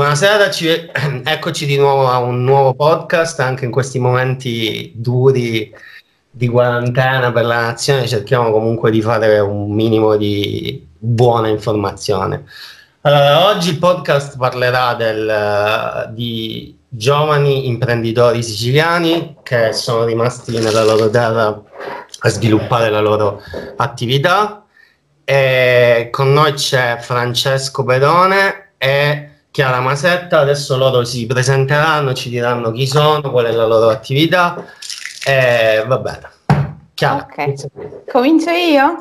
Buonasera, ci, eccoci di nuovo a un nuovo podcast, anche in questi momenti duri di quarantena per la nazione cerchiamo comunque di fare un minimo di buona informazione. Allora, oggi il podcast parlerà del, di giovani imprenditori siciliani che sono rimasti nella loro terra a sviluppare la loro attività. E con noi c'è Francesco Perone e Chiara Masetta, adesso loro si presenteranno, ci diranno chi sono, qual è la loro attività e va bene. Chiara. Ok, comincio io?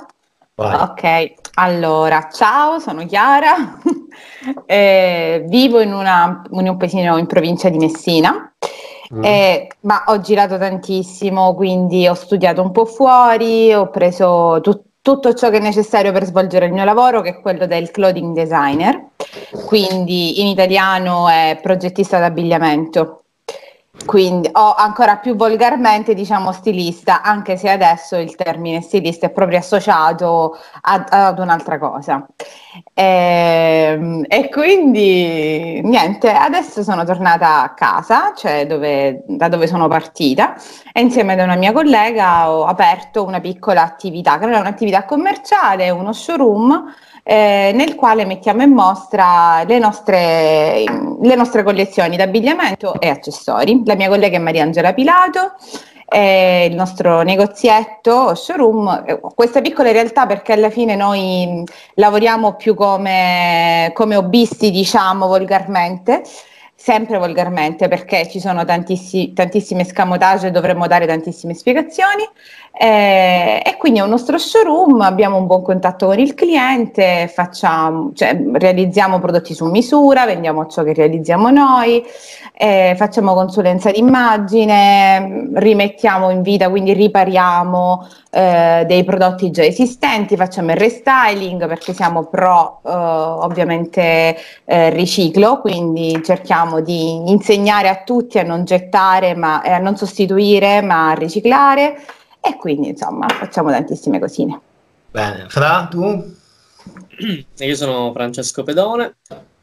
Vai. Ok, allora, ciao, sono Chiara, eh, vivo in, una, in, un paesino in provincia di Messina, mm. eh, ma ho girato tantissimo, quindi ho studiato un po' fuori, ho preso tutto tutto ciò che è necessario per svolgere il mio lavoro, che è quello del clothing designer, quindi in italiano è progettista d'abbigliamento. Quindi, o ancora più volgarmente diciamo stilista, anche se adesso il termine stilista è proprio associato ad, ad un'altra cosa. E, ehm, e, quindi niente, adesso sono tornata a casa, cioè dove, da dove sono partita, e insieme ad una mia collega ho aperto una piccola attività, che non è un'attività commerciale, uno showroom eh, nel quale mettiamo in mostra le nostre, le nostre collezioni d'abbigliamento e accessori. La mia collega è Mariangela Pilato il nostro negozietto, showroom, eh, questa piccola realtà perché alla fine noi lavoriamo più come, come hobbisti, diciamo volgarmente, sempre volgarmente perché ci sono tantissi, tantissime scamotage e dovremmo dare tantissime spiegazioni eh, e quindi è un nostro showroom, abbiamo un buon contatto con il cliente, facciamo, cioè, realizziamo prodotti su misura, vendiamo ciò che realizziamo noi, eh, facciamo consulenza d'immagine, rimettiamo in vita, quindi ripariamo eh, dei prodotti già esistenti, facciamo il restyling perché siamo pro eh, ovviamente eh, riciclo, quindi cerchiamo di insegnare a tutti a non gettare ma, e a non sostituire ma a riciclare e quindi insomma facciamo tantissime cosine. Bene, Fra, tu? Io sono Francesco Pedone,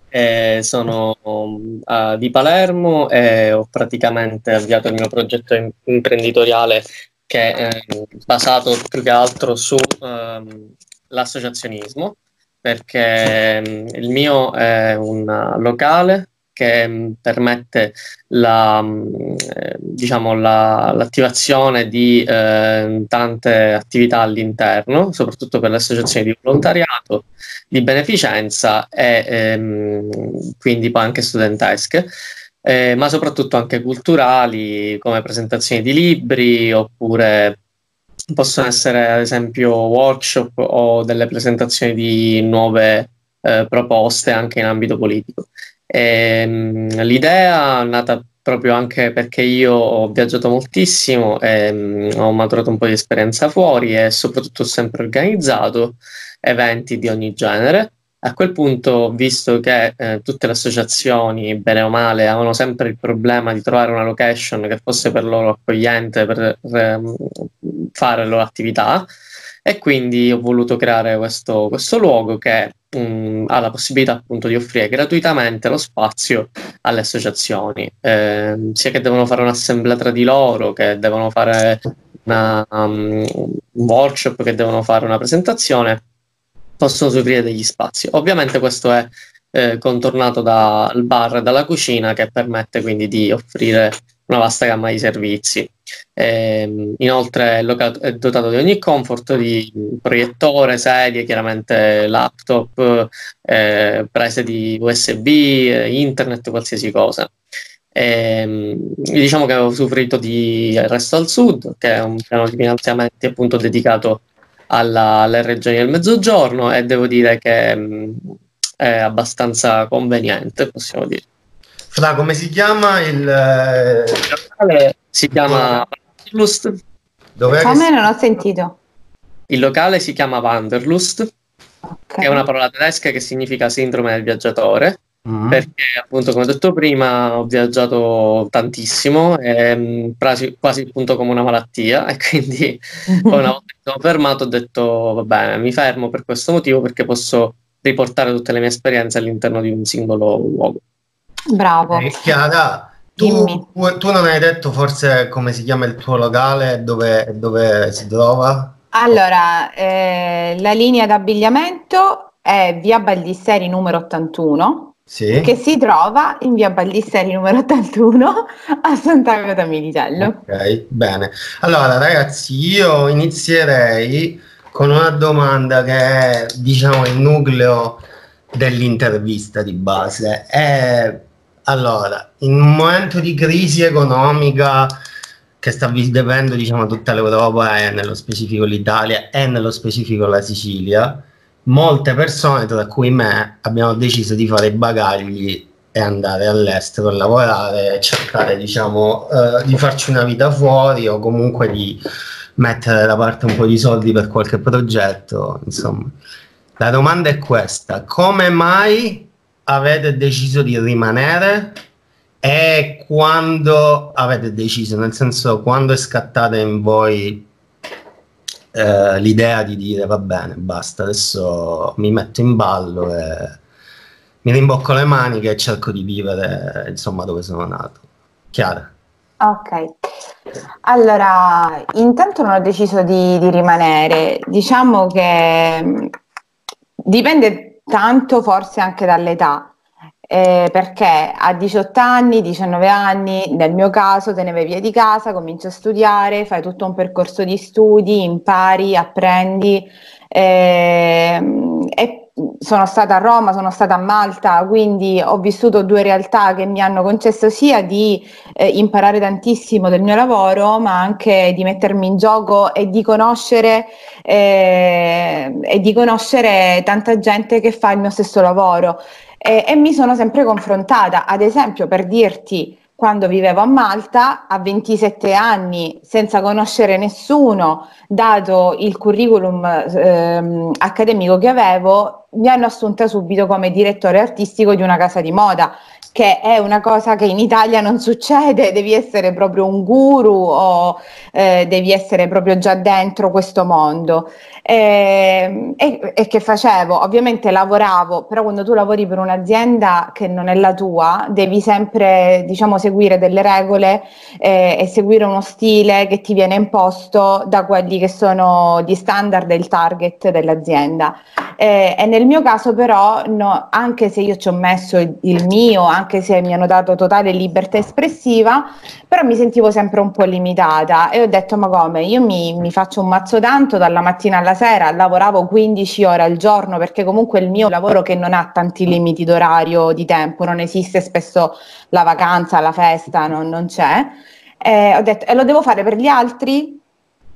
eh, sono uh, di Palermo e ho praticamente avviato il mio progetto in- imprenditoriale che è eh, basato più che altro sull'associazionismo, ehm, perché um, il mio è un locale che mm, permette la, mm, eh, diciamo, la, l'attivazione di eh, tante attività all'interno, soprattutto per le associazioni di volontariato, di beneficenza e ehm, quindi poi anche studentesche. Eh, ma soprattutto anche culturali come presentazioni di libri oppure possono essere ad esempio workshop o delle presentazioni di nuove eh, proposte anche in ambito politico. E, ehm, l'idea è nata proprio anche perché io ho viaggiato moltissimo e um, ho maturato un po' di esperienza fuori e soprattutto ho sempre organizzato eventi di ogni genere. A quel punto, visto che eh, tutte le associazioni, bene o male, avevano sempre il problema di trovare una location che fosse per loro accogliente per, per ehm, fare le loro attività, e quindi ho voluto creare questo, questo luogo che um, ha la possibilità appunto di offrire gratuitamente lo spazio alle associazioni, eh, sia che devono fare un'assemblea tra di loro, che devono fare una, um, un workshop, che devono fare una presentazione, possono offrire degli spazi. Ovviamente questo è eh, contornato dal bar e dalla cucina che permette quindi di offrire una vasta gamma di servizi. Eh, inoltre è, locato, è, dotato di ogni comfort, di proiettore, sedie, chiaramente laptop, eh, prese di USB, eh, internet, qualsiasi cosa. Eh, diciamo che ho usufruito di Resto al Sud, che è un piano di finanziamenti appunto dedicato alla, alle regioni del Mezzogiorno e devo dire che mh, mm, è abbastanza conveniente, possiamo dire. Fra, come si chiama il... Eh, si chiama Wanderlust. Dov'è come? Si... Non ho sentito. Il locale si chiama Wanderlust, okay. che è una parola tedesca che significa sindrome del viaggiatore. Mm-hmm. Perché appunto, come ho detto prima, ho viaggiato tantissimo, e, quasi, quasi appunto come una malattia, e quindi poi una volta che sono fermato ho detto va bene, mi fermo per questo motivo perché posso riportare tutte le mie esperienze all'interno di un singolo luogo. Bravo. Eh, Chiara, tu, tu, non hai detto forse come si chiama il tuo locale, dove, dove si trova? Allora, eh, la linea d'abbigliamento è via Baldisseri numero 81. Sì. che si trova in via Baldisseri numero 81 a Sant'Agata Militello. Ok, bene. Allora ragazzi, io inizierei con una domanda che è diciamo il nucleo dell'intervista di base. È allora, in un momento di crisi economica che sta vivendo diciamo, tutta l'Europa e nello specifico l'Italia e nello specifico la Sicilia, molte persone, tra cui me, abbiamo deciso di fare i bagagli e andare all'estero a lavorare e cercare diciamo, eh, di farci una vita fuori o comunque di mettere da parte un po' di soldi per qualche progetto. Insomma, la domanda è questa: come mai avete deciso di rimanere e quando avete deciso, nel senso quando è scattata in voi eh, l'idea di dire va bene, basta, adesso mi metto in ballo e mi rimbocco le maniche e cerco di vivere insomma dove sono nato. Chiara? Ok, allora intanto non ho deciso di, di rimanere, diciamo che mm, dipende tanto forse anche dall'età. Eh, perché a 18 anni, 19 anni, nel mio caso te ne vai via di casa, cominci a studiare, fai tutto un percorso di studi, impari, apprendi eh, e sono stata a Roma, sono stata a Malta, quindi ho vissuto due realtà che mi hanno concesso sia di eh, imparare tantissimo del mio lavoro, ma anche di mettermi in gioco e di conoscere eh, e di conoscere tanta gente che fa il mio stesso lavoro. E, e mi sono sempre confrontata, ad esempio, per dirti quando vivevo a Malta a 27 anni senza conoscere nessuno, dato il curriculum ehm, accademico che avevo, mi hanno assunta subito come direttore artistico di una casa di moda, che è una cosa che in Italia non succede, devi essere proprio un guru o eh, devi essere proprio già dentro questo mondo. E, e, e, che facevo? Ovviamente lavoravo, però quando tu lavori per un'azienda che non è la tua, devi sempre diciamo, seguire delle regole eh, e seguire uno stile che ti viene imposto da quelli che sono gli standard e il target dell'azienda. Eh, e nel mio caso però, no, anche se io ci ho messo il, mio, anche se mi hanno dato totale libertà espressiva, però mi sentivo sempre un po' limitata e ho detto ma come, io mi, mi faccio un mazzo tanto dalla mattina alla sera, lavoravo 15 ore al giorno perché comunque il mio lavoro che non ha tanti limiti d'orario, di tempo, non esiste spesso la vacanza, la festa, non, non c'è. E ho detto, e lo devo fare per gli altri?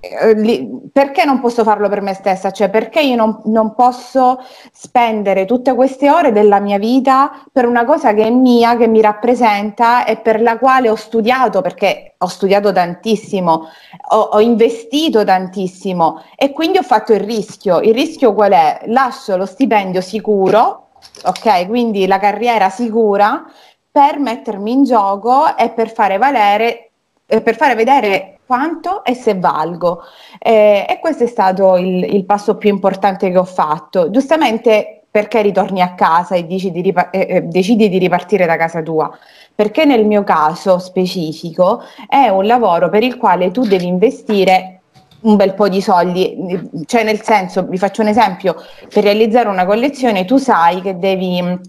Eh, perché non posso farlo per me stessa? Cioè, perché io non, non, posso spendere tutte queste ore della mia vita per una cosa che è mia, che mi rappresenta e per la quale ho studiato, perché ho studiato tantissimo, ho, ho investito tantissimo e quindi ho fatto il rischio. Il rischio qual è? Lascio lo stipendio sicuro, ok? Quindi la carriera sicura per mettermi in gioco e per fare valere, per fare vedere quanto e se valgo. Eh, e questo è stato il, il, passo più importante che ho fatto. Giustamente perché ritorni a casa e decidi, ripa- eh, eh, decidi di ripartire da casa tua? Perché nel mio caso specifico è un lavoro per il quale tu devi investire un bel po' di soldi, cioè nel senso, vi faccio un esempio, per realizzare una collezione tu sai che devi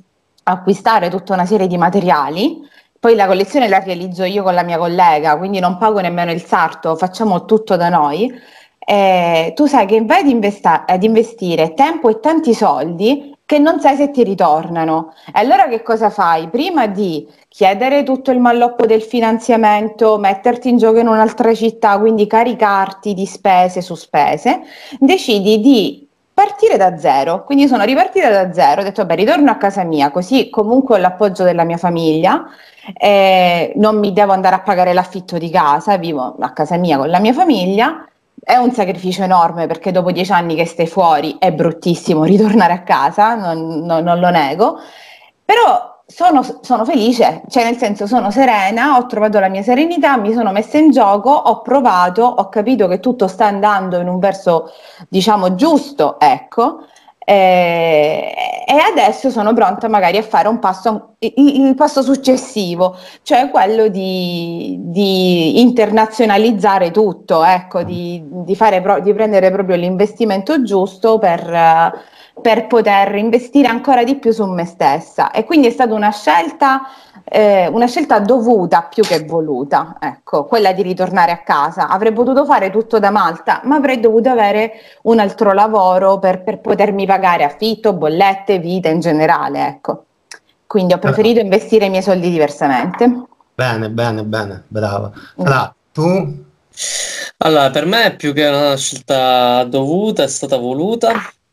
acquistare tutta una serie di materiali poi la collezione la realizzo io con la mia collega, quindi non pago nemmeno il sarto, facciamo tutto da noi. Eh, tu sai che vai ad, investa- ad investire tempo e tanti soldi che non sai se ti ritornano. E allora che cosa fai? Prima di chiedere tutto il malloppo del finanziamento, metterti in gioco in un'altra città, quindi caricarti di spese su spese, decidi di partire da zero. Quindi sono ripartita da zero, ho detto, beh, ritorno a casa mia, così comunque ho l'appoggio della mia famiglia eh, non mi devo andare a pagare l'affitto di casa, vivo a casa mia con la mia famiglia. È un sacrificio enorme perché dopo dieci anni che stai fuori è bruttissimo ritornare a casa, non, non, non lo nego, però sono, sono, felice, cioè nel senso sono serena, ho trovato la mia serenità, mi sono messa in gioco, ho provato, ho capito che tutto sta andando in un verso diciamo giusto, ecco, eh, e adesso sono pronta magari a fare un passo, il, il passo successivo, cioè quello di, di internazionalizzare tutto, ecco, di, di, fare, di, prendere proprio l'investimento giusto per, per poter investire ancora di più su me stessa. E quindi è stata una scelta eh, una scelta dovuta più che voluta, ecco, quella di ritornare a casa. Avrei potuto fare tutto da Malta, ma avrei dovuto avere un altro lavoro per, per potermi pagare affitto, bollette, vita in generale, ecco. Quindi ho preferito uh investire i miei soldi diversamente. Bene, bene, bene, brava. Mm. Allora, tu? Allora, per me è più che una scelta dovuta, è stata voluta,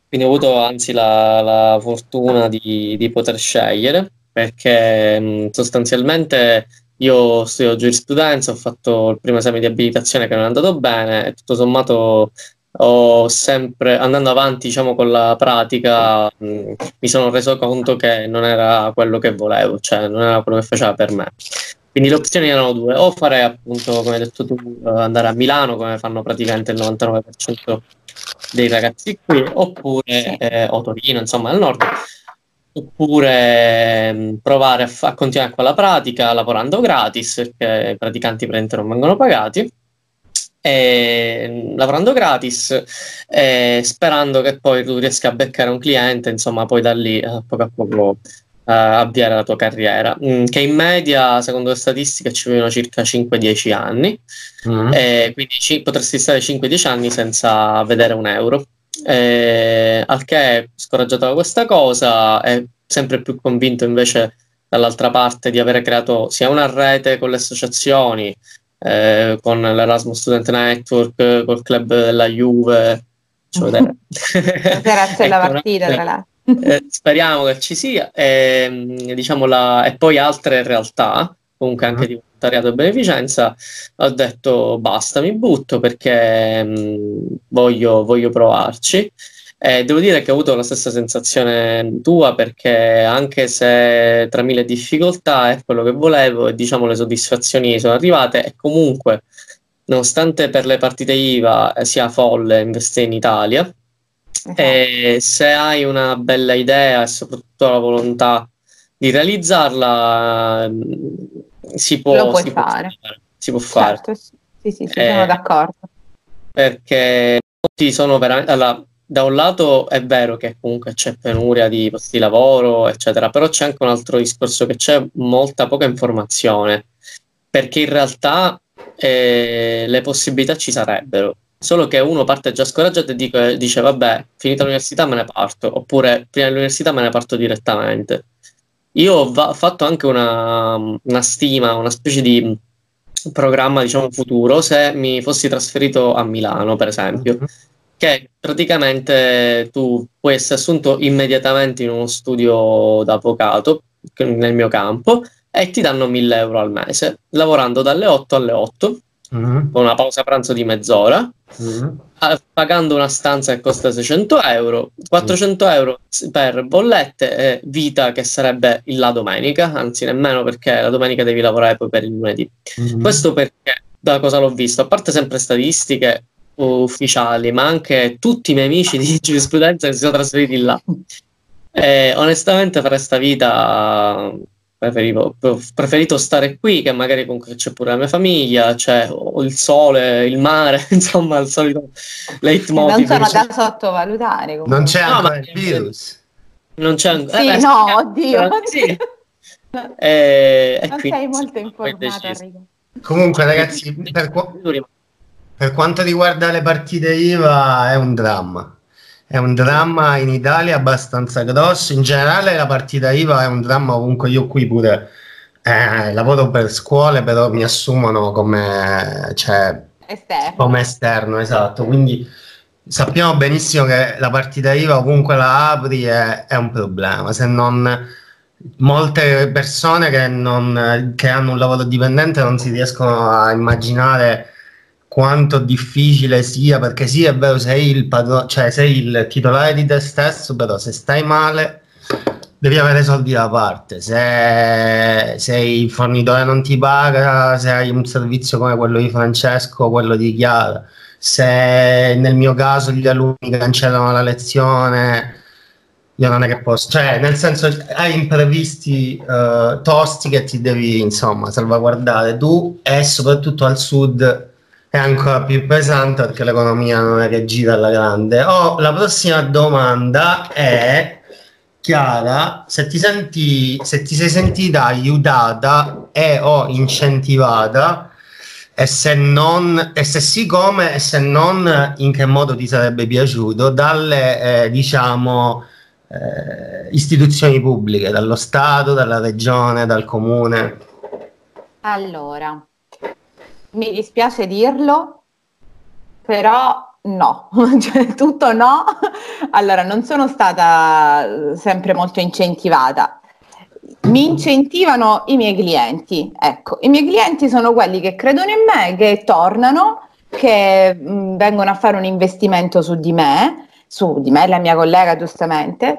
quindi ho avuto anzi la, la fortuna di, di poter scegliere perché mh, sostanzialmente io studio giurisprudenza, ho fatto il primo esame di abilitazione che non è andato bene e tutto sommato ho sempre, andando avanti diciamo, con la pratica, mh, mi sono reso conto che non era quello che volevo, cioè non era quello che faceva per me. Quindi le opzioni erano due, o fare appunto, come hai detto tu, andare a Milano, come fanno praticamente il 99% dei ragazzi qui, oppure eh, o Torino, insomma, al nord oppure mh, mm, provare a, fa- a, continuare con la pratica lavorando gratis, perché i praticanti praticamente non vengono pagati, e, mh, lavorando gratis, e sperando che poi tu riesca a beccare un cliente, insomma, poi da lì a poco a poco avviare la tua carriera, mh, che in media, secondo le statistiche, ci vogliono circa 5-10 anni, mm. e quindi ci, potresti stare 5-10 anni senza vedere un euro. Eh, al che scoraggiato da questa cosa è sempre più convinto invece dall'altra parte di avere creato sia una rete con le associazioni, eh, con l'Erasmus Student Network, col club della Juve. Cioè, Grazie alla partita, tra l'altro. Eh, speriamo che ci sia, e, diciamo la, e poi altre realtà, comunque anche mm. di volontariato e beneficenza, ho detto basta, mi butto perché mh, voglio, voglio provarci. Eh, devo dire che ho avuto la stessa sensazione tua perché anche se tra mille difficoltà è quello che volevo e diciamo le soddisfazioni sono arrivate e comunque nonostante per le partite IVA sia folle investire in Italia, uh-huh. eh, se hai una bella idea e soprattutto la volontà di realizzarla si può, Lo puoi si fare. Può fare. Si può fare. Certo, sì, sì, sì, eh, sono d'accordo. Perché molti sono veramente... Allora, da un lato è vero che comunque c'è penuria di posti di lavoro, eccetera, però c'è anche un altro discorso che c'è molta poca informazione, perché in realtà eh, le possibilità ci sarebbero, solo che uno parte già scoraggiato e dice, dice vabbè, finita l'università me ne parto, oppure prima dell'università me ne parto direttamente. Io ho va- fatto anche una, una, stima, una specie di programma, diciamo, futuro, se mi fossi trasferito a Milano, per esempio, uh-huh. che praticamente tu puoi essere assunto immediatamente in uno studio d'avvocato, nel mio campo, e ti danno 1000 euro al mese, lavorando dalle 8 alle 8 mm-hmm. con una pausa pranzo di mezz'ora, mm-hmm. pagando una stanza che costa 600 euro, 400 mm-hmm. euro per bollette e vita che sarebbe la domenica, anzi nemmeno perché la domenica devi lavorare poi per il lunedì. Mm-hmm. Questo perché, da cosa l'ho visto, a parte sempre statistiche ufficiali, ma anche tutti i miei amici di giurisprudenza che si sono trasferiti là. E onestamente fare questa vita preferivo, ho preferito stare qui che magari comunque c'è pure la mia famiglia, c'è il sole, il mare, insomma il solito leitmotiv. Non sono da sottovalutare. Comunque. Non c'è ancora no, il virus. Non c'è ancora. Sì, eh, no, sì, oddio. Sì. eh, non sei molto informata, Comunque ragazzi, per, qu- per quanto riguarda le partite IVA è un dramma è un dramma in Italia abbastanza grosso. In generale, la partita IVA è un dramma ovunque. Io qui pure eh, lavoro per scuole, però mi assumono come, cioè, esterno. come esterno, esatto. Quindi sappiamo benissimo che la partita IVA ovunque la apri è, è un problema. Se non molte persone che, non, che hanno un lavoro dipendente non si riescono a immaginare quanto difficile sia, perché sì, è vero, sei il padrone, cioè sei il titolare di te stesso, però se stai male devi avere soldi da parte. Se, se il fornitore non ti paga, se hai un servizio come quello di Francesco, quello di Chiara, se nel mio caso gli alunni cancellano la lezione, io non è che posso, cioè nel senso hai imprevisti uh, tosti che ti devi insomma salvaguardare tu e soprattutto al sud è ancora più pesante perché l'economia non è che gira alla grande. Oh, la prossima domanda è Chiara, se ti, senti, se ti sei sentita aiutata e o incentivata e se non, e se sì come e se non in che modo ti sarebbe piaciuto dalle eh, diciamo eh, istituzioni pubbliche, dallo Stato, dalla regione, dal comune? Allora, mi dispiace dirlo, però no, cioè, tutto no. Allora, non sono stata sempre molto incentivata. Mi incentivano i miei clienti. Ecco, i miei clienti sono quelli che credono in me, che tornano, che mh, vengono a fare un investimento su di me su di me, la mia collega giustamente,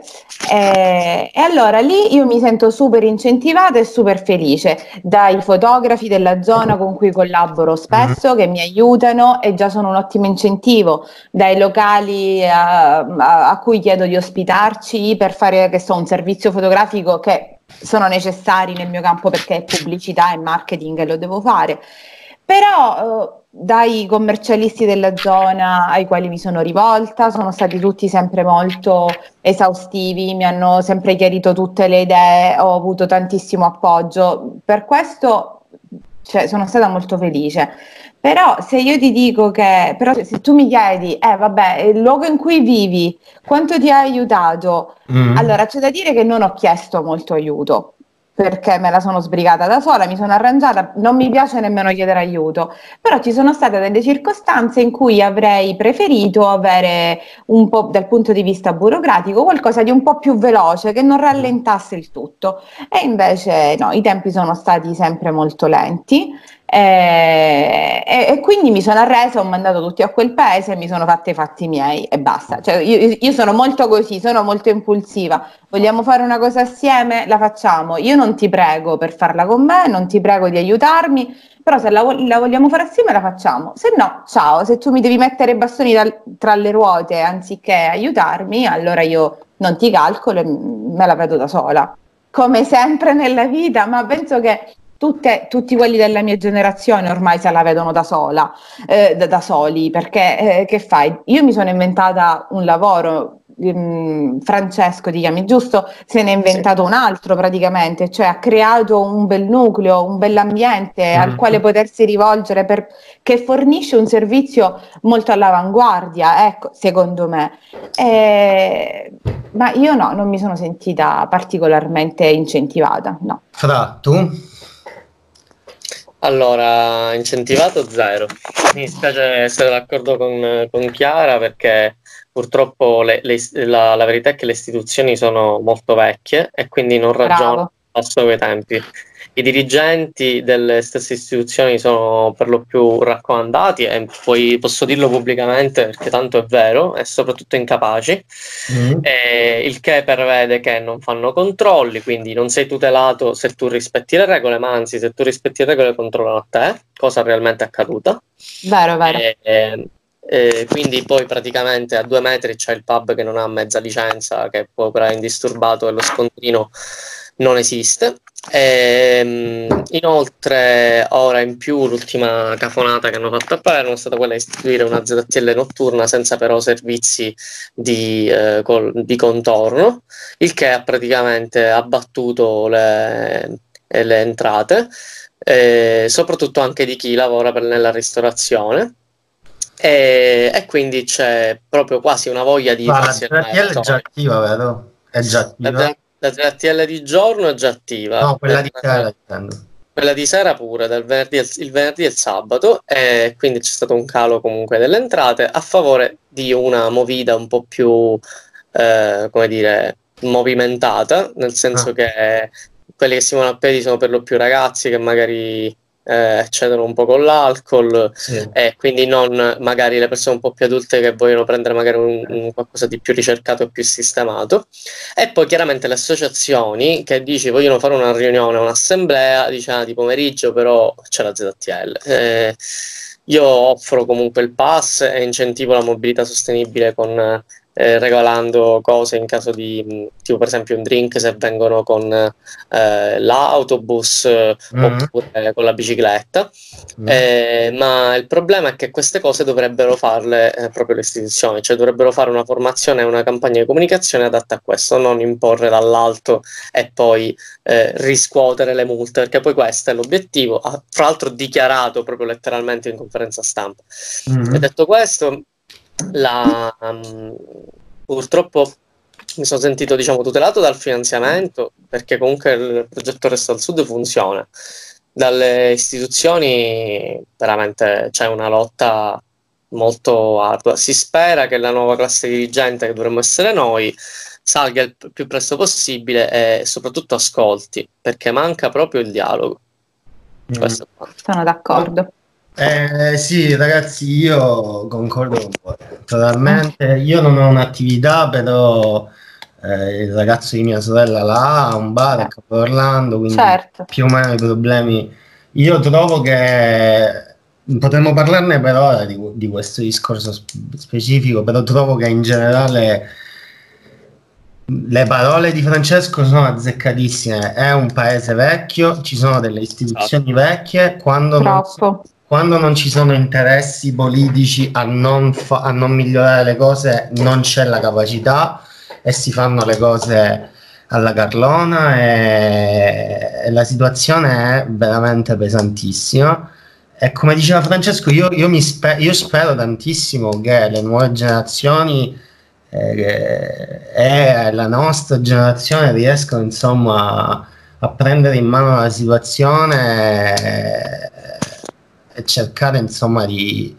e, e, allora lì io mi sento super incentivata e super felice dai fotografi della zona con cui collaboro spesso, mm-hmm. che mi aiutano e già sono un ottimo incentivo, dai locali a, a, a cui chiedo di ospitarci per fare che so, un servizio fotografico che sono necessari nel mio campo perché è pubblicità e marketing e lo devo fare. Però eh, dai commercialisti della zona ai quali mi sono rivolta, sono stati tutti sempre molto esaustivi, mi hanno sempre chiarito tutte le idee, ho avuto tantissimo appoggio. Per questo cioè, sono stata molto felice. Però se io ti dico che, però se tu mi chiedi, eh vabbè, il luogo in cui vivi, quanto ti ha aiutato? Mm. Allora c'è da dire che non ho chiesto molto aiuto, perché me la sono sbrigata da sola, mi sono arrangiata, non mi piace nemmeno chiedere aiuto, però ci sono state delle circostanze in cui avrei preferito avere un po' dal punto di vista burocratico qualcosa di un po' più veloce che non rallentasse il tutto. E invece no, i tempi sono stati sempre molto lenti e, e, e, quindi mi sono arresa, ho mandato tutti a quel paese e mi sono fatta i fatti miei e basta. Cioè, io, io, sono molto così, sono molto impulsiva. Vogliamo fare una cosa assieme? La facciamo. Io non ti prego per farla con me, non ti prego di aiutarmi, però se la, la vogliamo fare assieme la facciamo. Se no, ciao, se tu mi devi mettere i bastoni dal, tra le ruote anziché aiutarmi, allora io non ti calcolo e me la vedo da sola. Come sempre nella vita, ma penso che Tutte, tutti quelli della mia generazione ormai se la vedono da sola, eh, da, da, soli, perché eh, che fai? Io mi sono inventata un lavoro, ehm, Francesco ti chiami giusto? Se ne è inventato sì. un altro praticamente, cioè ha creato un bel nucleo, un bell'ambiente mm-hmm. al quale potersi rivolgere per, che fornisce un servizio molto all'avanguardia, ecco, secondo me. Eh, ma io no, non mi sono sentita particolarmente incentivata, no. Fra, tu? Allora, incentivato zero. Mi spiace essere d'accordo con, con Chiara perché purtroppo le, le, la, la, verità è che le istituzioni sono molto vecchie e quindi non ragionano a suoi tempi i dirigenti delle stesse istituzioni sono per lo più raccomandati e poi posso dirlo pubblicamente perché tanto è vero e soprattutto incapaci, mm. e il che prevede che non fanno controlli, quindi non sei tutelato se tu rispetti le regole, ma anzi se tu rispetti le regole controllano a te, cosa realmente accaduta. Vero, vero. E, e quindi poi praticamente a due metri c'è il pub che non ha mezza licenza, che può operare indisturbato e lo scontrino non esiste. E, ehm, inoltre, ora in più, l'ultima cafonata che hanno fatto a Palermo è stata quella di istituire una ZTL notturna senza però servizi di, eh, col, di contorno, il che ha praticamente abbattuto le, le entrate, eh, soprattutto anche di chi lavora per, nella ristorazione. E, e, quindi c'è proprio quasi una voglia di... Ma la ZTL è già attiva, vero? È già attiva. La TRTL di giorno è già attiva. No, quella di sera Quella di sera pure, dal venerdì al, il venerdì e il sabato, e quindi c'è stato un calo comunque delle entrate a favore di una movida un po' più, eh, come dire, movimentata, nel senso ah. che quelli che si muovono a piedi sono per lo più ragazzi che magari eh, eccedono un po' con l'alcol sì. e quindi non magari le persone un po' più adulte che vogliono prendere magari un, un qualcosa di più ricercato e più sistemato e poi chiaramente le associazioni che dici vogliono fare una riunione, un'assemblea diciamo di pomeriggio però c'è la ZTL eh, io offro comunque il pass e incentivo la mobilità sostenibile con eh, regalando cose in caso di, tipo per esempio un drink se vengono con eh, l'autobus mm-hmm. oppure con la bicicletta, mm-hmm. ma il problema è che queste cose dovrebbero farle eh, proprio le istituzioni, cioè dovrebbero fare una formazione e una campagna di comunicazione adatta a questo, non imporre dall'alto e poi eh, riscuotere le multe, perché poi questo è l'obiettivo, ha fra l'altro dichiarato proprio letteralmente in conferenza stampa. Mm-hmm. E detto questo, la, um, purtroppo mi sono sentito diciamo, tutelato dal finanziamento perché comunque il progetto Resto al Sud funziona. Dalle istituzioni veramente c'è una lotta molto ardua. Si spera che la nuova classe dirigente, che dovremmo essere noi, salga il più presto possibile e soprattutto ascolti, perché manca proprio il dialogo. Mm. Sono d'accordo. Eh, sì, ragazzi, io concordo con voi totalmente. Io non ho un'attività, però eh, il ragazzo di mia sorella là ha un bar a Capo Orlando, quindi certo. più o meno i problemi. Io trovo che potremmo parlarne per ora di, di questo discorso specifico, però trovo che in generale le parole di Francesco sono azzeccatissime. È un paese vecchio, ci sono delle istituzioni esatto. vecchie. Quando non, quando non, ci sono interessi politici a non, fa, a non migliorare le cose, non c'è la capacità e si fanno le cose alla Carlona e, e la situazione è veramente pesantissima. E come diceva Francesco, io, io, spe- io spero tantissimo che le nuove generazioni eh, e la nostra generazione riescono insomma a prendere in mano la situazione e cercare insomma di,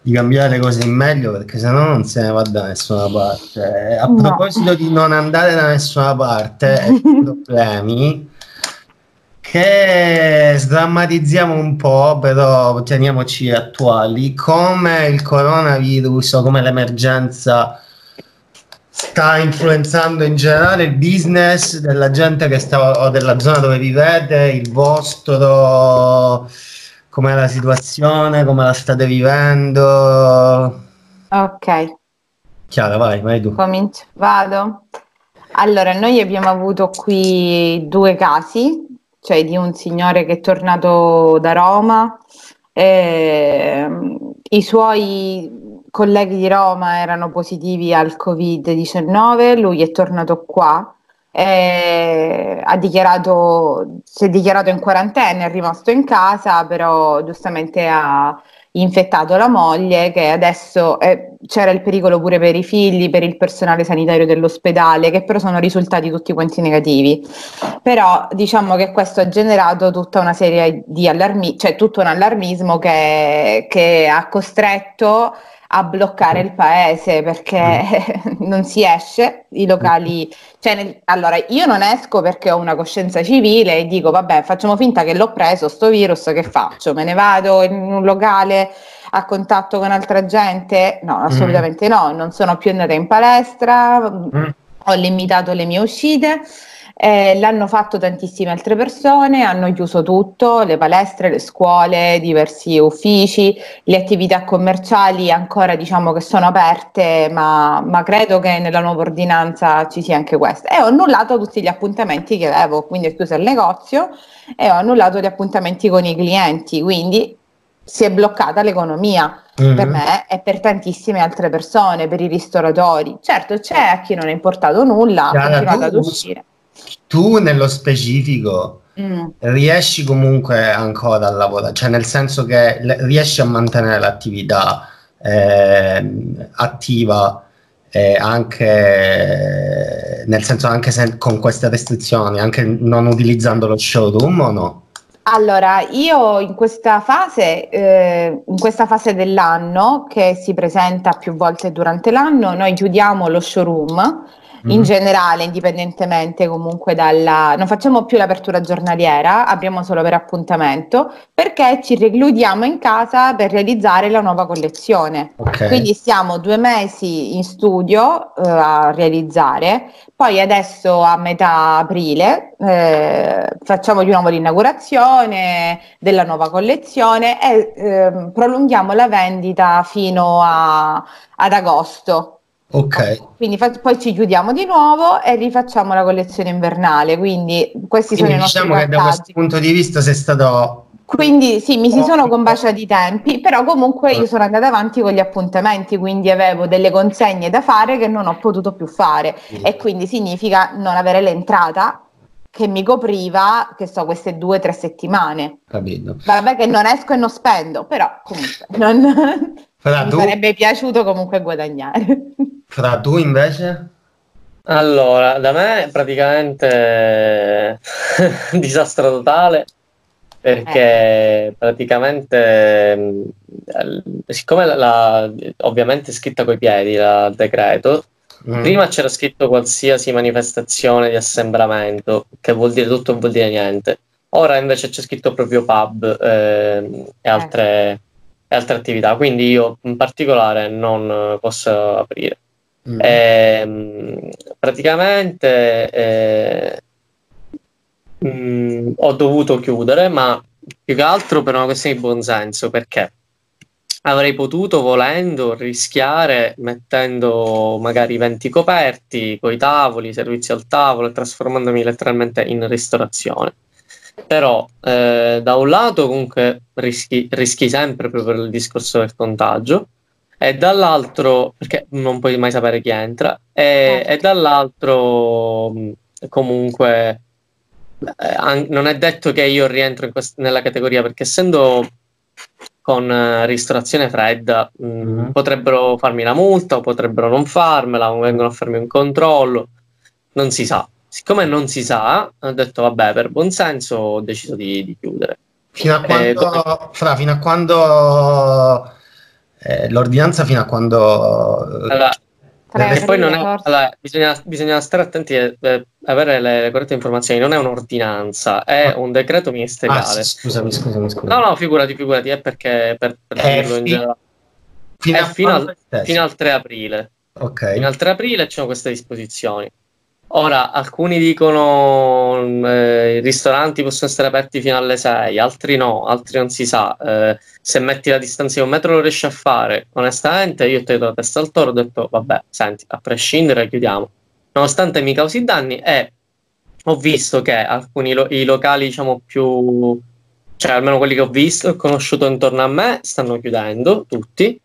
di, cambiare le cose in meglio perché sennò non se ne va da nessuna parte. A no. proposito di non andare da nessuna parte problemi, che sdrammatizziamo un po', però teniamoci attuali, come il coronavirus o come l'emergenza sta influenzando in generale il business della gente che sta o della zona dove vivete, il vostro, com'è la situazione, come la state vivendo. Ok. Chiara, vai, vai tu. Comincio, vado. Allora, noi abbiamo avuto qui due casi, cioè di un signore che è tornato da Roma. Eh, I suoi colleghi di Roma erano positivi al Covid-19, lui è tornato qua, eh, ha dichiarato, si è dichiarato in quarantena, è rimasto in casa, però giustamente ha infettato la moglie che adesso eh, c'era il pericolo pure per i figli, per il personale sanitario dell'ospedale, che però sono risultati tutti quanti negativi. Però diciamo che questo ha generato tutta una serie di allarmi, cioè tutto un allarmismo che, che ha costretto a bloccare il paese perché mm. non si esce, i locali, cioè nel, allora io non esco perché ho una coscienza civile e dico vabbè facciamo finta che l'ho preso sto virus, che faccio? Me ne vado in un locale a contatto con altra gente? No, assolutamente mm. no, non sono più andata in palestra, mm. ho limitato le mie uscite. Eh, l'hanno fatto tantissime altre persone, hanno chiuso tutto, le palestre, le scuole, diversi uffici, le attività commerciali ancora diciamo che sono aperte, ma, ma credo che nella nuova ordinanza ci sia anche questa. E ho annullato tutti gli appuntamenti che avevo, quindi ho chiuso il negozio e ho annullato gli appuntamenti con i clienti, quindi si è bloccata l'economia mm-hmm. per me e per tantissime altre persone, per i ristoratori. Certo, c'è a chi non è importato nulla, ha continuato ad uscire tu nello specifico mm. riesci comunque ancora a lavorare, cioè nel senso che le, riesci a mantenere l'attività eh, attiva eh, anche nel senso anche se con queste restrizioni, anche non utilizzando lo showroom o no? Allora, io in questa fase, eh, in questa fase dell'anno che si presenta più volte durante l'anno, noi chiudiamo lo showroom in mm. generale, indipendentemente comunque dalla... non facciamo più l'apertura giornaliera, apriamo solo per appuntamento, perché ci recludiamo in casa per realizzare la nuova collezione. Okay. Quindi stiamo due mesi in studio eh, a realizzare, poi adesso a metà aprile eh, facciamo di nuovo l'inaugurazione della nuova collezione e eh, prolunghiamo la vendita fino a, ad agosto Ok. Quindi fa- poi ci chiudiamo di nuovo e rifacciamo la collezione invernale. Quindi questi quindi sono i diciamo nostri Diciamo che da questo punto di vista sei stato quindi sì, mi si sono combaciati i tempi, però comunque io sono andata avanti con gli appuntamenti, quindi avevo delle consegne da fare che non ho potuto più fare e quindi significa non avere l'entrata che mi copriva, che so, queste due o tre settimane. Capito. Vabbè che non esco e non spendo, però comunque non... Fra, mi tu? sarebbe piaciuto comunque guadagnare. Fra tu invece? Allora, da me praticamente disastro totale perché eh. praticamente mm, siccome la, la, ovviamente è scritta coi piedi il decreto mm. prima c'era scritto qualsiasi manifestazione di assembramento che vuol dire tutto e vuol dire niente ora invece c'è scritto proprio pub eh, e, altre, eh. E, altre, attività quindi io in particolare non posso aprire mm. e, ehm, praticamente eh, mh, mm, ho dovuto chiudere, ma più che altro per una questione di buonsenso, perché avrei potuto, volendo, rischiare mettendo magari 20 coperti, coi tavoli, servizi al tavolo e trasformandomi letteralmente in ristorazione. Però eh, da un lato comunque rischi, rischi sempre proprio per il discorso del contagio e dall'altro perché non puoi mai sapere chi entra e, e dall'altro comunque eh, non è detto che io rientro quest- nella categoria perché essendo con uh, ristorazione fredda mh, mm, mm-hmm. potrebbero farmi la multa o potrebbero non farmela o vengono a farmi un controllo non si sa siccome non si sa ho detto vabbè per buon senso ho deciso di, di chiudere fino a quando, eh, come... fra, fino a quando eh, l'ordinanza fino a quando allora, e poi non è, allora, bisogna, bisogna, stare attenti a avere le, le, corrette informazioni. Non è un'ordinanza, è ah. un decreto ministeriale. Ah, scusami, scusami, scusami. No, no, figurati, figurati, è perché per, per eh, dirlo in generale. Fino, fino, al, fino, al, 3 aprile. Ok. Fino al 3 aprile c'è queste disposizioni. Ora, alcuni dicono eh, i ristoranti possono essere aperti fino alle 6, altri no, altri non si sa. Eh, se metti la distanza di un metro lo riesci a fare. Onestamente, io ti ho dato la testa al toro, ho detto, vabbè, senti, a prescindere chiudiamo. Nonostante mi causi danni e ho visto che alcuni lo- i locali, diciamo, più... cioè almeno quelli che ho visto e conosciuto intorno a me, stanno chiudendo, tutti.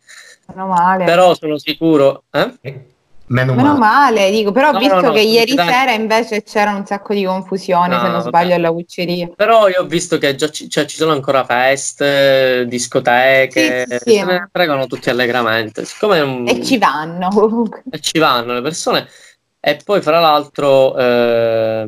Meno male. Però sono sicuro... Eh? Meno, Meno male. male. dico, però ho no, visto no, no, che ieri sera invece c'era un sacco di confusione, se non vabbè. sbaglio, alla Cucceria. Però io ho visto che già ci, cioè, ci sono ancora feste, discoteche, sì, sì, se ne pregano tutti allegramente. Un... E ci vanno comunque. E ci vanno le persone. E poi, fra l'altro, eh,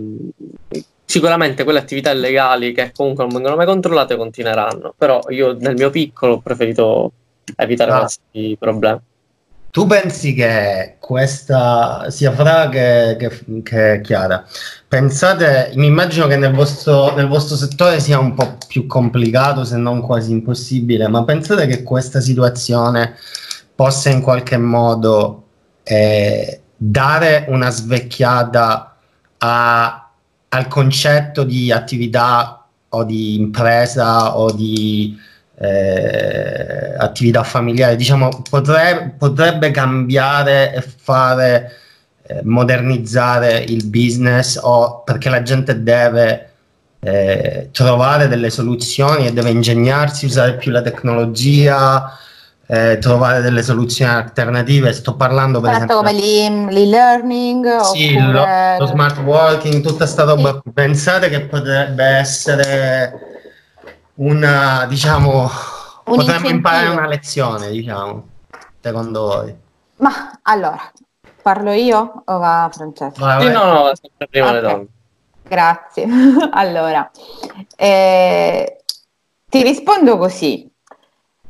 sicuramente quelle attività illegali che comunque non vengono mai controllate continueranno. Però io nel mio piccolo ho preferito evitare ah. questi problemi. Tu pensi che questa sia Fra che, che, che Chiara? Pensate, mi immagino che nel vostro, nel vostro settore sia un po' più complicato, se non quasi impossibile, ma pensate che questa situazione possa in qualche modo eh, dare una svecchiata a, al concetto di attività o di impresa o di eh, attività familiare, diciamo, potrebbe, potrebbe cambiare e fare, eh, modernizzare il business o perché la gente deve eh, trovare delle soluzioni e deve ingegnarsi, usare più la tecnologia, eh, trovare delle soluzioni alternative. Sto parlando per esempio come l'e-learning, sì, oppure... lo, lo, smart working, tutta questa roba. Sì. Pensate che potrebbe essere una, diciamo, un potremmo imparare una lezione, diciamo, secondo voi? Ma allora, parlo io o va Francesco? Vai, vai. Sì, no, no, sempre prima okay. le donne. Grazie. allora, eh, ti rispondo così.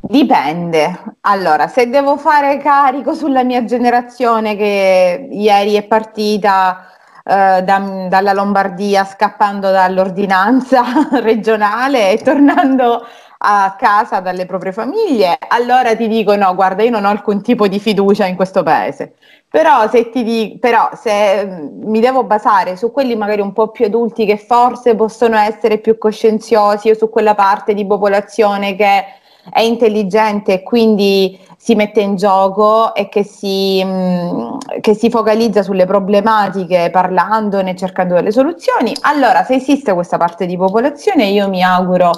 Dipende. Allora, se devo fare carico sulla mia generazione che ieri è partita eh, da, dalla Lombardia scappando dall'ordinanza regionale e tornando a casa dalle proprie famiglie, allora ti dico no, guarda, io non ho alcun tipo di fiducia in questo paese. Però se, dico, però se mm, mi devo basare su quelli magari un po' più adulti che forse possono essere più coscienziosi o su quella parte di popolazione che è intelligente e quindi si mette in gioco e che si, mh, mm, che si focalizza sulle problematiche parlandone cercando delle soluzioni, allora se esiste questa parte di popolazione io mi auguro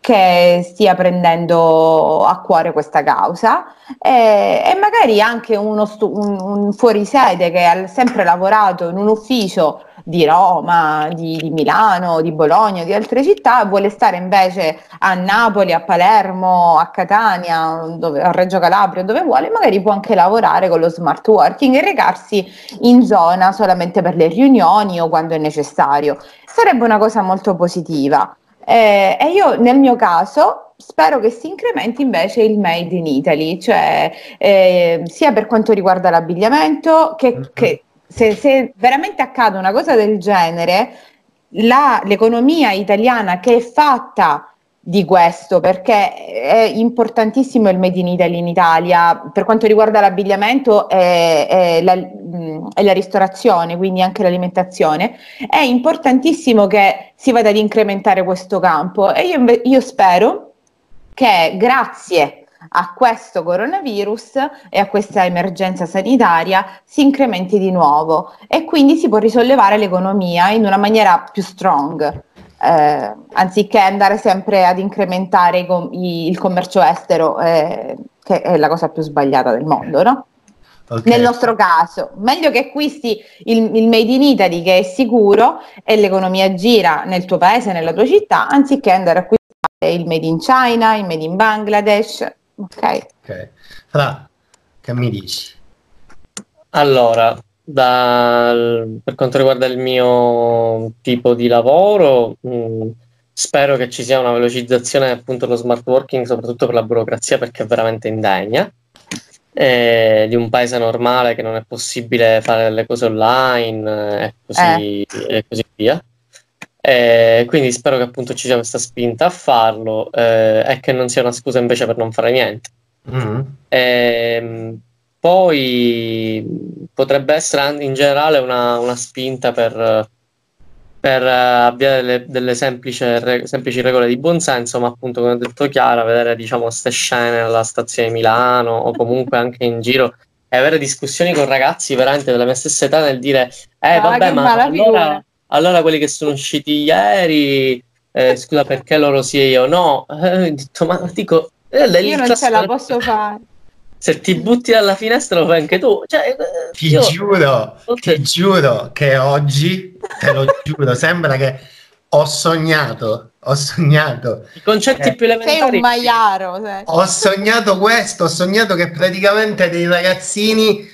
che stia prendendo a cuore questa causa e, e magari anche uno stu- un, un fuorisede che ha sempre lavorato in un ufficio di Roma, di, di, Milano, di Bologna, di altre città, vuole stare invece a Napoli, a Palermo, a Catania, dove, a Reggio Calabria, dove vuole, magari può anche lavorare con lo smart working e recarsi in zona solamente per le riunioni o quando è necessario. Sarebbe una cosa molto positiva. Eh, e io nel mio caso spero che si incrementi invece il made in Italy, cioè eh, sia per quanto riguarda l'abbigliamento che, mm-hmm. che se, se, veramente accade una cosa del genere, la, l'economia italiana che è fatta di questo perché è importantissimo il Made in Italy in Italia per quanto riguarda l'abbigliamento e, e, la, e, la, ristorazione, quindi anche l'alimentazione, è importantissimo che si vada ad incrementare questo campo. E io, io spero che grazie a questo coronavirus e a questa emergenza sanitaria si incrementi di nuovo e quindi si può risollevare l'economia in una maniera più strong eh, anziché andare sempre ad incrementare i, il commercio estero, eh, che è la cosa più sbagliata del mondo, no? Okay. Nel nostro caso, meglio che acquisti il, il, Made in Italy che è sicuro e l'economia gira nel tuo paese, nella tua città, anziché andare a acquistare il Made in China, il Made in Bangladesh. Ok. Ok. Fra, che mi dici? Allora, dal, per quanto riguarda il mio tipo di lavoro, mh, mm, spero che ci sia una velocizzazione appunto dello smart working, soprattutto per la burocrazia, perché è veramente indegna. Eh, di un paese normale che non è possibile fare le cose online eh, così, eh. e così via. Eh, quindi spero che appunto ci sia questa spinta a farlo eh, e che non sia una scusa invece per non fare niente. Mm-hmm. Eh, poi potrebbe essere in generale una, una spinta per, per avviare delle, delle semplici, re, semplici, regole di buonsenso, ma appunto come ha detto Chiara, vedere diciamo queste scene alla stazione di Milano o comunque anche in giro e avere discussioni con ragazzi veramente della mia stessa età nel dire eh ah, vabbè ma allora, allora, quelli che sono usciti ieri eh, scusa perché loro sì e io no eh, detto, ma dico eh, io non ce la posso fare se ti butti dalla finestra lo fai anche tu. Cioè, ti io... giuro, ti giuro che oggi, te lo giuro, sembra che ho sognato, ho sognato. I concetti eh, più elementari. Sei un maiaro. Cioè. Ho sognato questo, ho sognato che praticamente dei ragazzini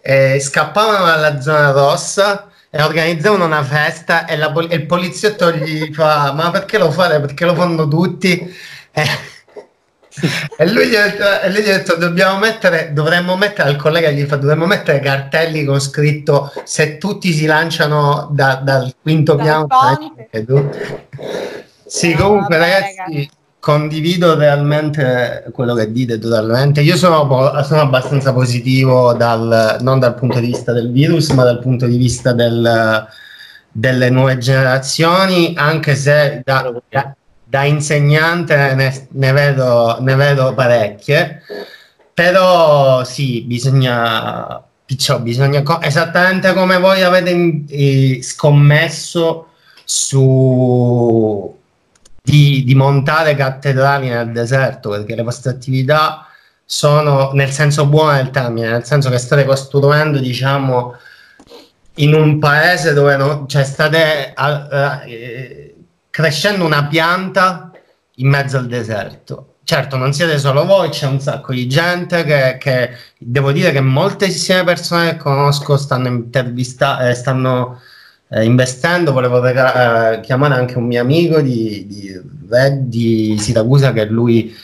eh, scappavano dalla zona rossa organizzavano una festa e, la, e il poliziotto gli fa ma perché lo fate? Perché lo fanno tutti? Eh, e, lui gli ha detto, e lui gli ha detto dobbiamo mettere, dovremmo mettere al collega gli fa dovremmo mettere cartelli con scritto se tutti si lanciano da, dal quinto da piano sì no, comunque ragazzi condivido realmente quello che dite totalmente. Io sono, sono, abbastanza positivo dal, non dal punto di vista del virus, ma dal punto di vista del, delle nuove generazioni, anche se da, da, da insegnante ne, ne, vedo, ne vedo parecchie, però sì, bisogna, diciamo, bisogna esattamente come voi avete eh, scommesso su di, di, montare cattedrali nel deserto, perché le vostre attività sono nel senso buono del termine, nel senso che state costruendo, diciamo, in un paese dove non, cioè state uh, uh, crescendo una pianta in mezzo al deserto. Certo, non siete solo voi, c'è un sacco di gente che, che devo dire che moltissime persone che conosco stanno intervistando, eh, stanno eh, investendo. Volevo eh, chiamare anche un mio amico di, di, di, Siracusa che lui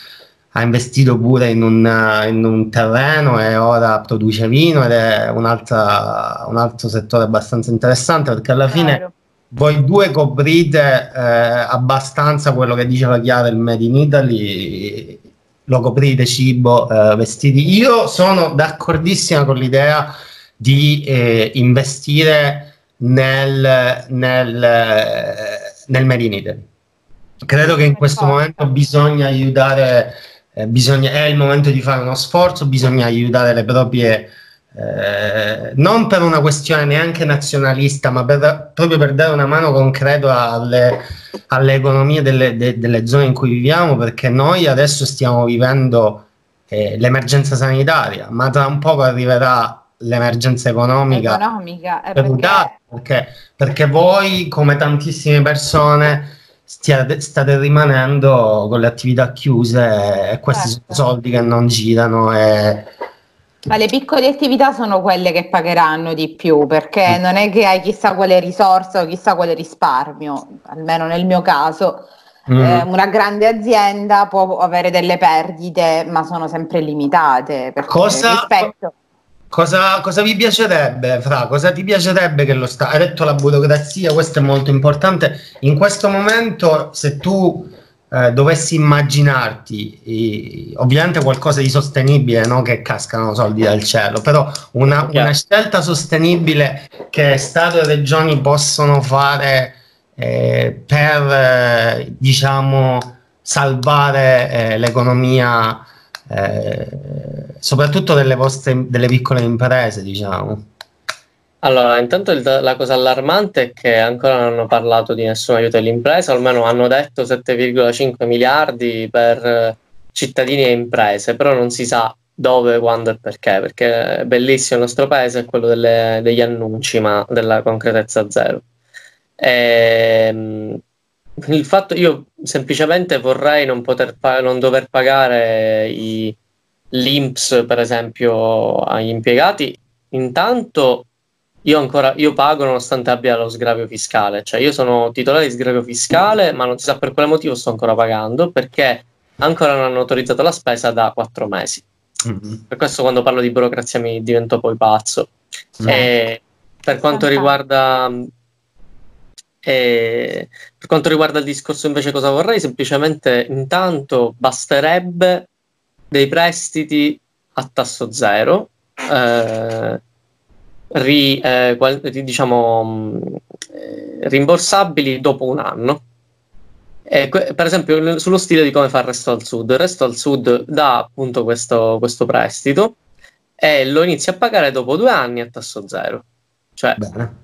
ha investito pure in un, in un, terreno e ora produce vino ed è un, altro settore abbastanza interessante perché alla fine. Claro voi due coprite eh, abbastanza quello che diceva Chiara il Made in Italy lo coprite cibo, eh, vestiti. Io sono d'accordissima con l'idea di eh, investire nel, nel, nel Made in Italy. Credo che in questo momento bisogna aiutare eh, bisogna, è il momento di fare uno sforzo, bisogna aiutare le proprie, eh, non per una questione neanche nazionalista, ma per, proprio per dare una mano concreta alle, alle economie delle, de, delle, zone in cui viviamo, perché noi adesso stiamo vivendo eh, l'emergenza sanitaria, ma tra un poco arriverà l'emergenza economica, economica eh, perché... Perché, perché voi, come tantissime persone, stiate, state rimanendo con le attività chiuse e questi certo. sono soldi che non girano. E... Ma le piccole attività sono quelle che pagheranno di più perché mm. non è che hai chissà quale risorsa o chissà quale risparmio, almeno nel mio caso. Mm. Eh, una grande azienda può avere delle perdite, ma sono sempre limitate. Cosa, rispetto... Cosa, cosa, vi piacerebbe, Fra? Cosa ti piacerebbe che lo Stato... Hai detto la burocrazia, questo è molto importante. In questo momento, se tu eh, dovessi immaginarti, i, ovviamente qualcosa di sostenibile, non che cascano soldi dal cielo, però una, una scelta sostenibile che Stato e Regioni possono fare eh, per, eh, diciamo, salvare eh, l'economia eh, soprattutto delle vostre delle piccole imprese, diciamo. Allora, intanto il, la cosa allarmante è che ancora non hanno parlato di nessun aiuto all'impresa, almeno hanno detto 7,5 miliardi per eh, cittadini e imprese, però non si sa dove, quando e perché, perché è bellissimo il nostro paese, è quello delle, degli annunci, ma della concretezza zero. E, ehm, il fatto io semplicemente vorrei non, poter non dover pagare i, l'INPS, per esempio, agli impiegati. Intanto io ancora io pago nonostante abbia lo sgravio fiscale, cioè io sono titolare di sgravio fiscale, ma non si sa per quale motivo sto ancora pagando perché ancora non hanno autorizzato la spesa da quattro mesi. Mm-hmm. Per questo quando parlo di burocrazia mi divento poi pazzo. Mm-hmm. E per quanto riguarda e per quanto riguarda il discorso invece cosa vorrei, semplicemente intanto basterebbe dei prestiti a tasso zero, eh, ri, eh, qual, diciamo, eh, rimborsabili dopo un anno. E, per esempio sullo stile di come fa il resto al sud. Il resto al sud dà appunto questo, questo prestito e lo inizia a pagare dopo due anni a tasso zero. Cioè, Bene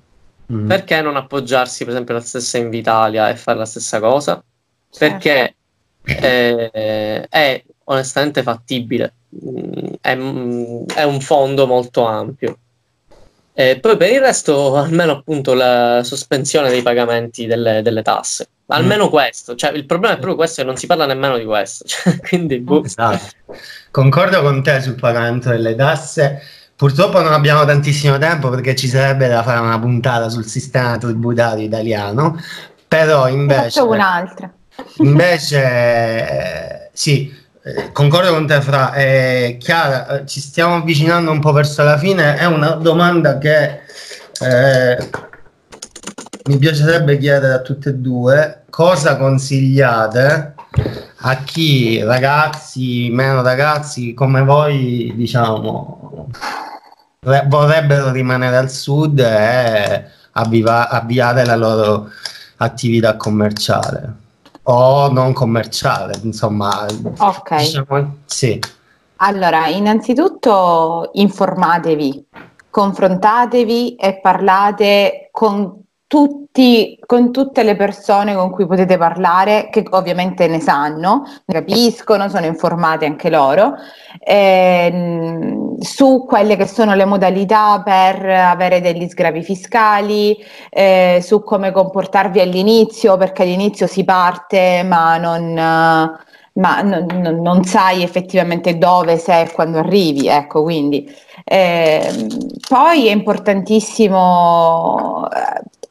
Mm. Perché non appoggiarsi, per esempio, alla stessa Invitalia e fare la stessa cosa? Certo. Perché eh, è onestamente fattibile, mm, è, mm, è, un fondo molto ampio. E poi per il resto, almeno appunto la sospensione dei pagamenti delle, delle tasse. Almeno mm. questo, cioè il problema è proprio questo e non si parla nemmeno di questo. Cioè, quindi, boh. esatto. Concordo con te sul pagamento delle tasse Purtroppo non abbiamo tantissimo tempo perché ci sarebbe da fare una puntata sul sistema tributario italiano, però invece... Faccio un'altra. Invece, eh, sì, eh, concordo con te Fra, eh, Chiara, ci stiamo avvicinando un po' verso la fine, è una domanda che eh, mi piacerebbe chiedere a tutte e due, cosa consigliate a chi ragazzi, meno ragazzi come voi, diciamo vorrebbero rimanere al sud e avviva, avviare la loro attività commerciale o non commerciale, insomma. Ok. Diciamo, sì. Allora, innanzitutto informatevi, confrontatevi e parlate con tutti, con tutte le persone con cui potete parlare, che ovviamente ne sanno, ne capiscono, sono informati anche loro, ehm, su quelle che sono le modalità per avere degli sgravi fiscali, eh, su come comportarvi all'inizio, perché all'inizio si parte ma non... ma non, non, sai effettivamente dove sei e quando arrivi, ecco, quindi eh, poi è importantissimo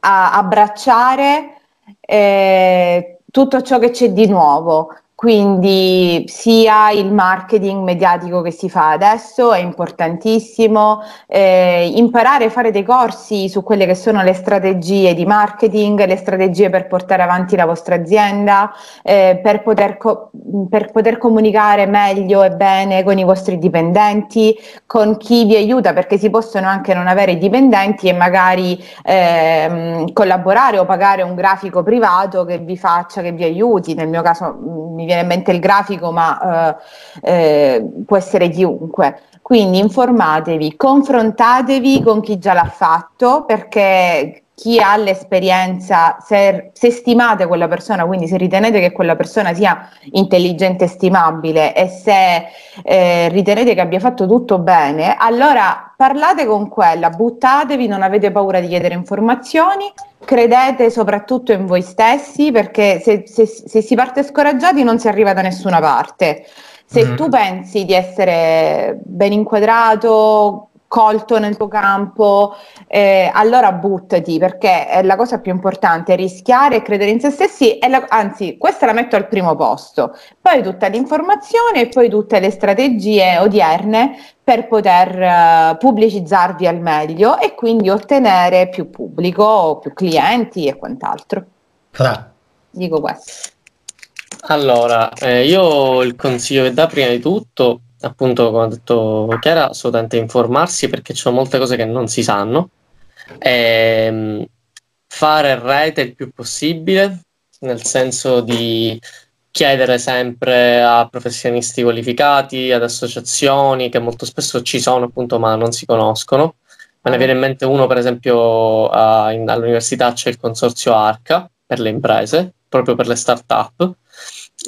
a abbracciare eh, tutto ciò che c'è di nuovo, quindi sia il marketing mediatico che si fa adesso è importantissimo, eh, imparare a fare dei corsi su quelle che sono le strategie di marketing, le strategie per portare avanti la vostra azienda, eh, per, poter co- per poter comunicare meglio e bene con i vostri dipendenti, con chi vi aiuta, perché si possono anche non avere dipendenti e magari eh, collaborare o pagare un grafico privato che vi faccia, che vi aiuti. Nel mio caso mi viene in mente il grafico, ma eh, eh, può essere chiunque. Quindi informatevi, confrontatevi con chi già l'ha fatto, perché chi ha l'esperienza, se, se, stimate quella persona, quindi se ritenete che quella persona sia intelligente e stimabile e se eh, ritenete che abbia fatto tutto bene, allora parlate con quella, buttatevi, non avete paura di chiedere informazioni, credete soprattutto in voi stessi perché se, se, se si parte scoraggiati non si arriva da nessuna parte. Se mm. tu pensi di essere ben inquadrato, colto nel tuo campo, eh, allora buttati perché è la cosa più importante, rischiare e credere in se stessi, la, anzi questa la metto al primo posto, poi tutta l'informazione e poi tutte le strategie odierne per poter uh, pubblicizzarvi al meglio e quindi ottenere più pubblico, più clienti e quant'altro. Fra. Dico questo. Allora, eh, io il consiglio che da prima di tutto appunto, come ha detto Chiara, assolutamente informarsi perché ci sono molte cose che non si sanno. E, ehm, fare rete il più possibile, nel senso di chiedere sempre a professionisti qualificati, ad associazioni che molto spesso ci sono appunto ma non si conoscono. Me ne viene in mente uno, per esempio, a, in, all'università c'è il consorzio ARCA per le imprese, proprio per le start-up.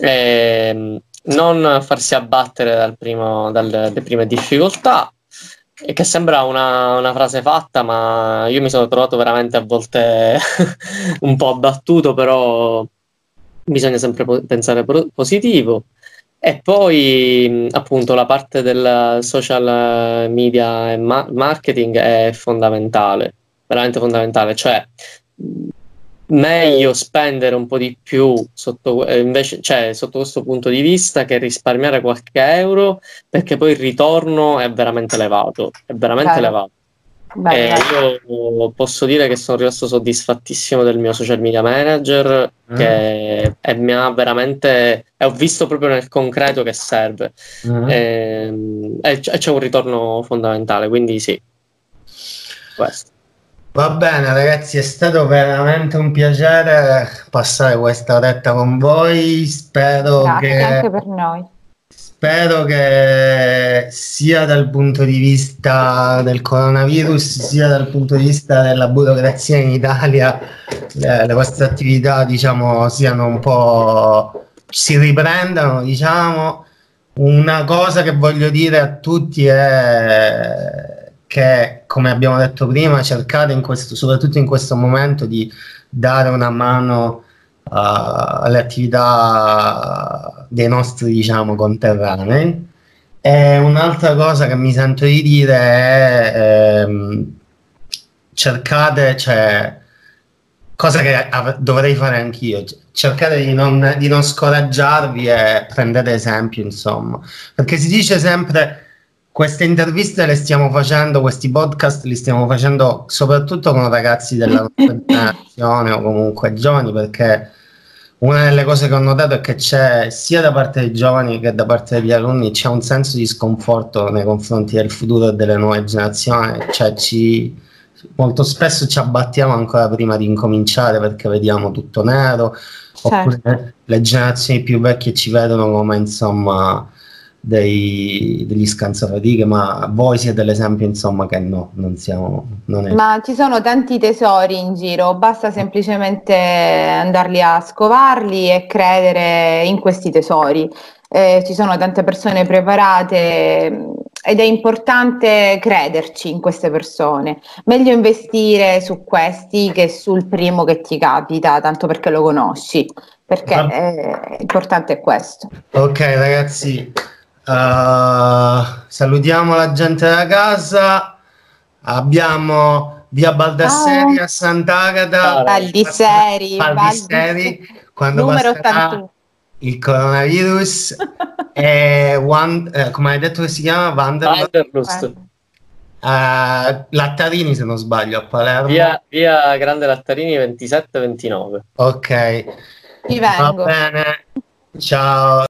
E, ehm, non farsi abbattere dal primo, dalle prime difficoltà, che sembra una, una, frase fatta, ma io mi sono trovato veramente a volte un po' abbattuto, però bisogna sempre po- pensare pro- positivo. E poi appunto la parte del social media e ma- marketing è fondamentale, veramente fondamentale, cioè meglio spendere un po' di più sotto, eh, invece, cioè, sotto questo punto di vista che risparmiare qualche euro perché poi il ritorno è veramente elevato è veramente Bello. elevato Beh, io posso dire che sono rimasto soddisfattissimo del mio social media manager mm. che e mi ha veramente e ho visto proprio nel concreto che serve mm. e, e, c'è un ritorno fondamentale quindi sì questo Va bene ragazzi, è stato veramente un piacere passare questa oretta con voi. Spero Grazie che anche per noi. Spero che sia dal punto di vista del coronavirus, sia dal punto di vista della burocrazia in Italia, le, le vostre attività, diciamo, siano un po' si riprendano, diciamo. Una cosa che voglio dire a tutti è che, come abbiamo detto prima, cercate in questo, soprattutto in questo momento di dare una mano uh, alle attività dei nostri, diciamo, conterranei. E un'altra cosa che mi sento di dire è ehm, cercate, cioè, cosa che av- dovrei fare anch'io, cercate di non, di non scoraggiarvi e prendete esempio, insomma, perché si dice sempre queste interviste le stiamo facendo, questi podcast li stiamo facendo soprattutto con ragazzi della nostra generazione o comunque giovani, perché una delle cose che ho notato è che c'è sia da parte dei giovani che da parte degli alunni c'è un senso di sconforto nei confronti del futuro delle nuove generazioni, cioè ci, molto spesso ci abbattiamo ancora prima di incominciare perché vediamo tutto nero, certo. oppure le generazioni più vecchie ci vedono come insomma dei, degli scansafatiche, ma voi siete l'esempio, insomma, che no, non siamo. Non è... Ma ci sono tanti tesori in giro, basta semplicemente andarli a scovarli e credere in questi tesori. Eh, ci sono tante persone preparate ed è importante crederci in queste persone. Meglio investire su questi che sul primo che ti capita, tanto perché lo conosci, perché ah. è importante è questo. Ok, ragazzi. Uh, salutiamo la gente da casa. Abbiamo via Baldasseri oh. a Sant'Agata. Baldisseri. Baldisseri. Quando Numero 81. Il coronavirus. e one, eh, come hai detto che si chiama? Wanderlust. Uh, Lattarini se non sbaglio a Palermo. Via, via Grande Lattarini 27-29. Ok. Ti vengo. Va bene. Ciao.